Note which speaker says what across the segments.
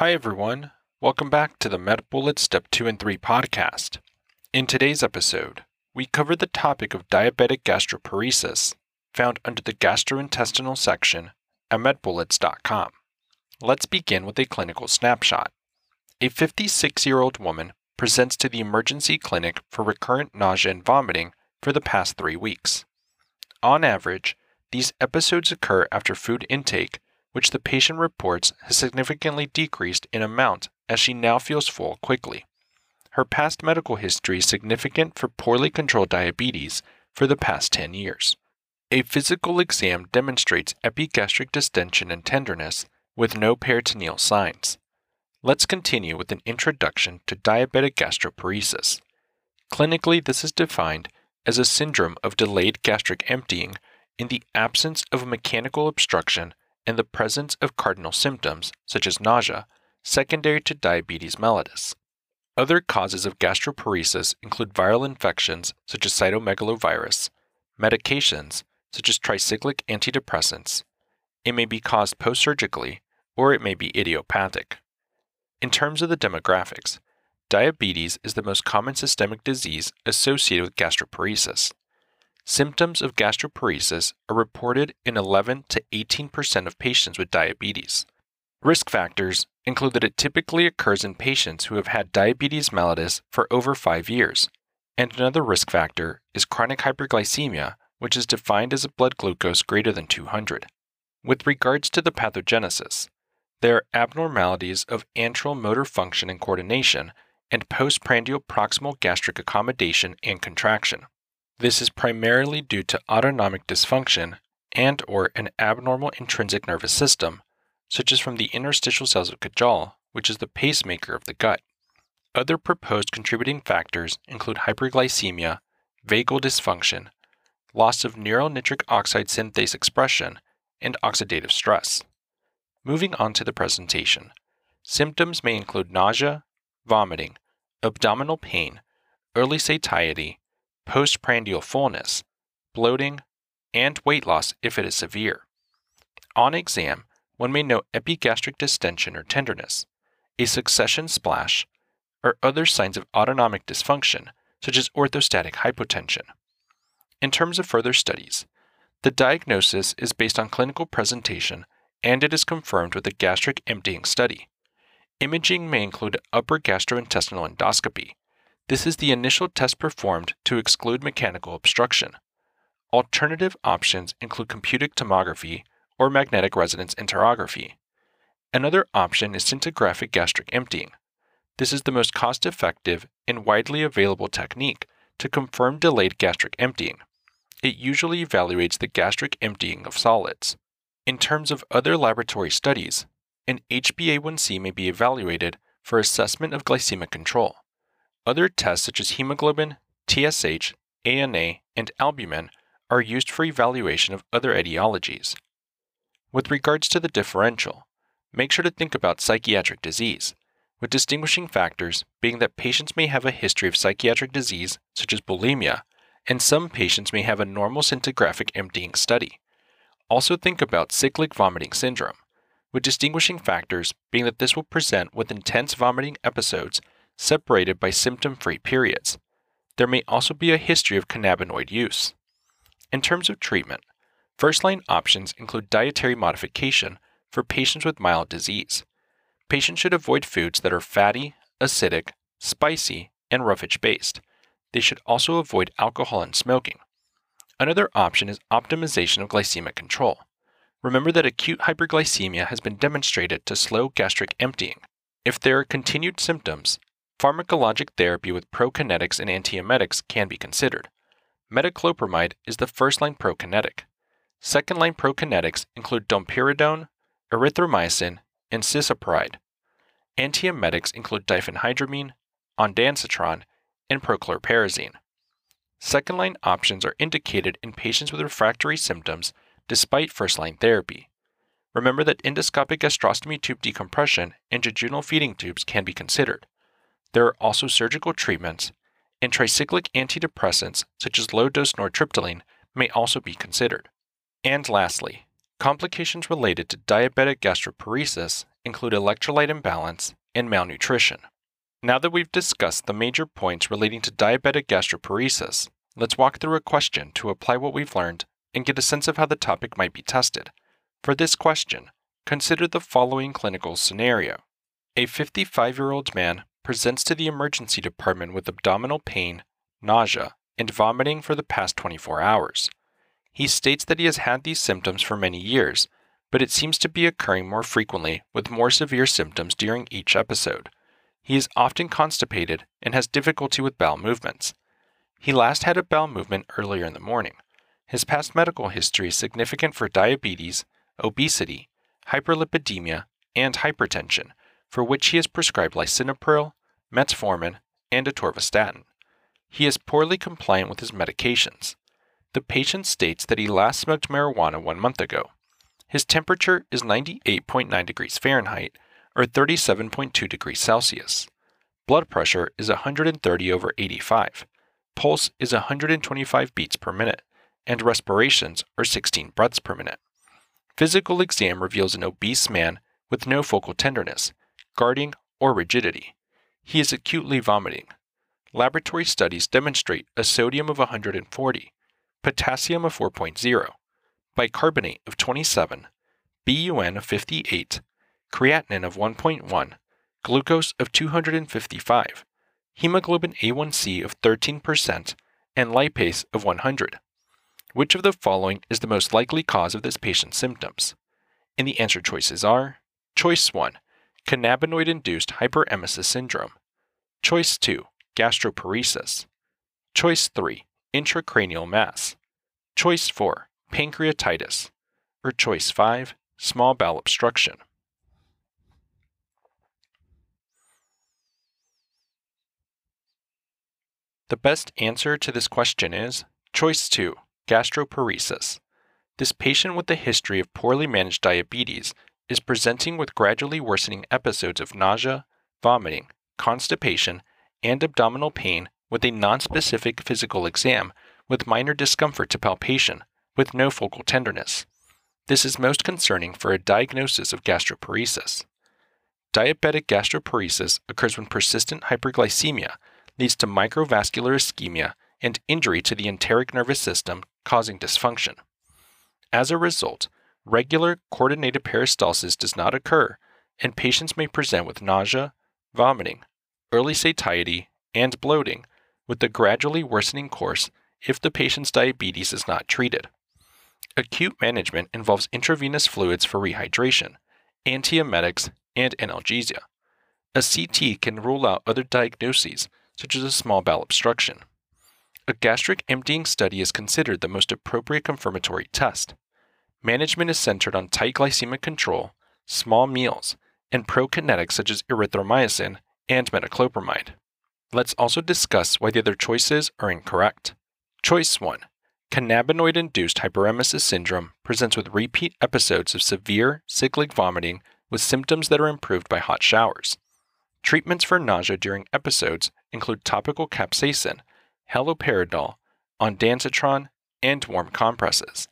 Speaker 1: Hi, everyone. Welcome back to the MedBullet Step 2 and 3 podcast. In today's episode, we cover the topic of diabetic gastroparesis, found under the gastrointestinal section at medbullets.com. Let's begin with a clinical snapshot. A 56 year old woman presents to the emergency clinic for recurrent nausea and vomiting for the past three weeks. On average, these episodes occur after food intake, which the patient reports has significantly decreased in amount as she now feels full quickly. Her past medical history is significant for poorly controlled diabetes for the past 10 years. A physical exam demonstrates epigastric distension and tenderness with no peritoneal signs. Let's continue with an introduction to diabetic gastroparesis. Clinically, this is defined as a syndrome of delayed gastric emptying in the absence of a mechanical obstruction and the presence of cardinal symptoms, such as nausea, secondary to diabetes mellitus. Other causes of gastroparesis include viral infections, such as cytomegalovirus, medications, such as tricyclic antidepressants. It may be caused post surgically, or it may be idiopathic. In terms of the demographics, diabetes is the most common systemic disease associated with gastroparesis. Symptoms of gastroparesis are reported in 11 to 18% of patients with diabetes. Risk factors include that it typically occurs in patients who have had diabetes mellitus for over five years. And another risk factor is chronic hyperglycemia, which is defined as a blood glucose greater than 200. With regards to the pathogenesis, there are abnormalities of antral motor function and coordination and postprandial proximal gastric accommodation and contraction. This is primarily due to autonomic dysfunction and or an abnormal intrinsic nervous system, such as from the interstitial cells of Cajal, which is the pacemaker of the gut. Other proposed contributing factors include hyperglycemia, vagal dysfunction, loss of neural nitric oxide synthase expression, and oxidative stress. Moving on to the presentation. Symptoms may include nausea, vomiting, abdominal pain, early satiety, postprandial fullness, bloating, and weight loss if it is severe. On exam, one may note epigastric distension or tenderness, a succussion splash, or other signs of autonomic dysfunction, such as orthostatic hypotension. In terms of further studies, the diagnosis is based on clinical presentation and it is confirmed with a gastric emptying study. Imaging may include upper gastrointestinal endoscopy, this is the initial test performed to exclude mechanical obstruction. Alternative options include computed tomography or magnetic resonance enterography. Another option is scintigraphic gastric emptying. This is the most cost effective and widely available technique to confirm delayed gastric emptying. It usually evaluates the gastric emptying of solids. In terms of other laboratory studies, an HbA1c may be evaluated for assessment of glycemic control. Other tests such as hemoglobin, TSH, ANA, and albumin are used for evaluation of other etiologies. With regards to the differential, make sure to think about psychiatric disease, with distinguishing factors being that patients may have a history of psychiatric disease, such as bulimia, and some patients may have a normal scintigraphic emptying study. Also, think about cyclic vomiting syndrome, with distinguishing factors being that this will present with intense vomiting episodes separated by symptom free periods. There may also be a history of cannabinoid use. In terms of treatment, first line options include dietary modification for patients with mild disease. Patients should avoid foods that are fatty, acidic, spicy, and roughage based. They should also avoid alcohol and smoking. Another option is optimization of glycemic control. Remember that acute hyperglycemia has been demonstrated to slow gastric emptying. If there are continued symptoms, Pharmacologic therapy with prokinetics and antiemetics can be considered. Metoclopramide is the first line prokinetic. Second line prokinetics include domperidone, erythromycin, and cisapride. Antiemetics include diphenhydramine, ondansetron, and prochlorperazine. Second line options are indicated in patients with refractory symptoms despite first line therapy. Remember that endoscopic gastrostomy tube decompression and jejunal feeding tubes can be considered. There are also surgical treatments, and tricyclic antidepressants such as low dose nortriptyline may also be considered. And lastly, complications related to diabetic gastroparesis include electrolyte imbalance and malnutrition. Now that we've discussed the major points relating to diabetic gastroparesis, let's walk through a question to apply what we've learned and get a sense of how the topic might be tested. For this question, consider the following clinical scenario. A 55 year old man presents to the emergency department with abdominal pain, nausea, and vomiting for the past 24 hours. He states that he has had these symptoms for many years, but it seems to be occurring more frequently with more severe symptoms during each episode. He is often constipated and has difficulty with bowel movements. He last had a bowel movement earlier in the morning. His past medical history is significant for diabetes, obesity, hyperlipidemia, and hypertension, for which he is prescribed lisinopril, metformin, and atorvastatin. He is poorly compliant with his medications. The patient states that he last smoked marijuana one month ago. His temperature is 98.9 degrees Fahrenheit or 37.2 degrees Celsius. Blood pressure is 130 over 85. Pulse is 125 beats per minute, and respirations are 16 breaths per minute. Physical exam reveals an obese man with no focal tenderness, guarding, or rigidity. He is acutely vomiting. Laboratory studies demonstrate a sodium of 140, potassium of 4.0, bicarbonate of 27, BUN of 58, creatinine of 1.1, glucose of 255, hemoglobin A1C of 13%, and lipase of 100. Which of the following is the most likely cause of this patient's symptoms? And the answer choices are Choice 1 Cannabinoid induced hyperemesis syndrome. Choice 2 Gastroparesis. Choice 3 Intracranial mass. Choice 4 Pancreatitis. Or choice 5 Small bowel obstruction. The best answer to this question is choice 2 gastroparesis. This patient with a history of poorly managed diabetes is presenting with gradually worsening episodes of nausea, vomiting, constipation, and abdominal pain with a nonspecific physical exam with minor discomfort to palpation, with no focal tenderness. This is most concerning for a diagnosis of gastroparesis. Diabetic gastroparesis occurs when persistent hyperglycemia leads to microvascular ischemia and injury to the enteric nervous system causing dysfunction. As a result, regular coordinated peristalsis does not occur, and patients may present with nausea, vomiting, early satiety, and bloating, with a gradually worsening course if the patient's diabetes is not treated. Acute management involves intravenous fluids for rehydration, antiemetics, and analgesia. A CT can rule out other diagnoses, such as a small bowel obstruction. A gastric emptying study is considered the most appropriate confirmatory test. Management is centered on tight glycemic control, small meals, and prokinetics such as erythromycin and metoclopramide. Let's also discuss why the other choices are incorrect. Choice 1 Cannabinoid induced hyperemesis syndrome presents with repeat episodes of severe cyclic vomiting with symptoms that are improved by hot showers. Treatments for nausea during episodes include topical capsaicin haloperidol, ondansetron, and warm compresses.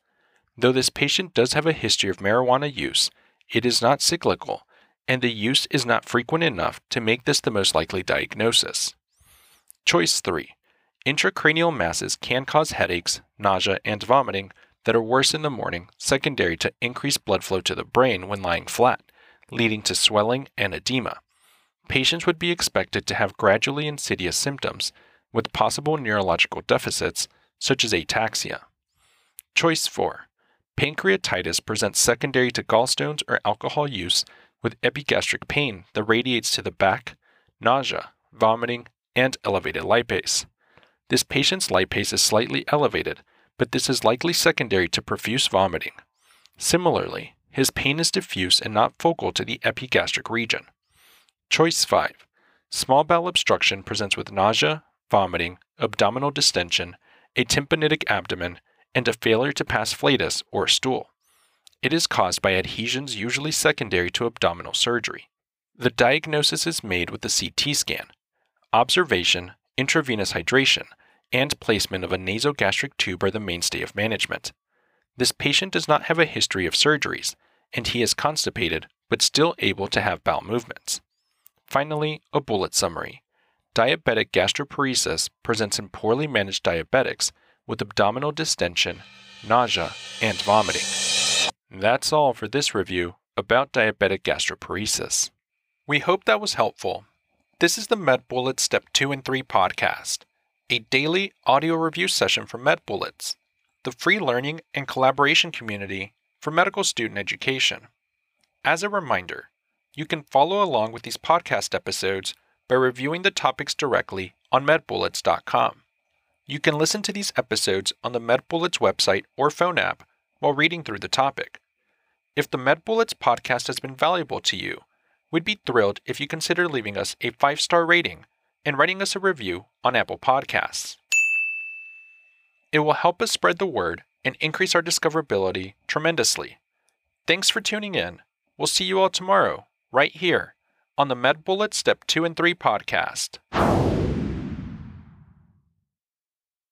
Speaker 1: Though this patient does have a history of marijuana use, it is not cyclical, and the use is not frequent enough to make this the most likely diagnosis. Choice 3 Intracranial masses can cause headaches, nausea, and vomiting that are worse in the morning, secondary to increased blood flow to the brain when lying flat, leading to swelling and edema. Patients would be expected to have gradually insidious symptoms with possible neurological deficits such as ataxia. Choice 4. Pancreatitis presents secondary to gallstones or alcohol use with epigastric pain that radiates to the back, nausea, vomiting, and elevated lipase. This patient's lipase is slightly elevated, but this is likely secondary to profuse vomiting. Similarly, his pain is diffuse and not focal to the epigastric region. Choice 5. Small bowel obstruction presents with nausea, vomiting, abdominal distension, a tympanitic abdomen, and a failure to pass flatus or stool. It is caused by adhesions usually secondary to abdominal surgery. The diagnosis is made with a CT scan. Observation, intravenous hydration, and placement of a nasogastric tube are the mainstay of management. This patient does not have a history of surgeries, and he is constipated, but still able to have bowel movements. Finally, a bullet summary. Diabetic gastroparesis presents in poorly managed diabetics with abdominal distension, nausea, and vomiting. That's all for this review about diabetic gastroparesis. We hope that was helpful. This is the MedBullets Step 2 and 3 podcast, a daily audio review session for MedBullets, the free learning and collaboration community for medical student education. As a reminder, you can follow along with these podcast episodes by reviewing the topics directly on medbullets.com. You can listen to these episodes on the MedBullets website or phone app while reading through the topic. If the MedBullets podcast has been valuable to you, we'd be thrilled if you consider leaving us a five star rating and writing us a review on Apple Podcasts. It will help us spread the word and increase our discoverability tremendously. Thanks for tuning in. We'll see you all tomorrow, right here, on the MedBullets Step 2 and 3 podcast.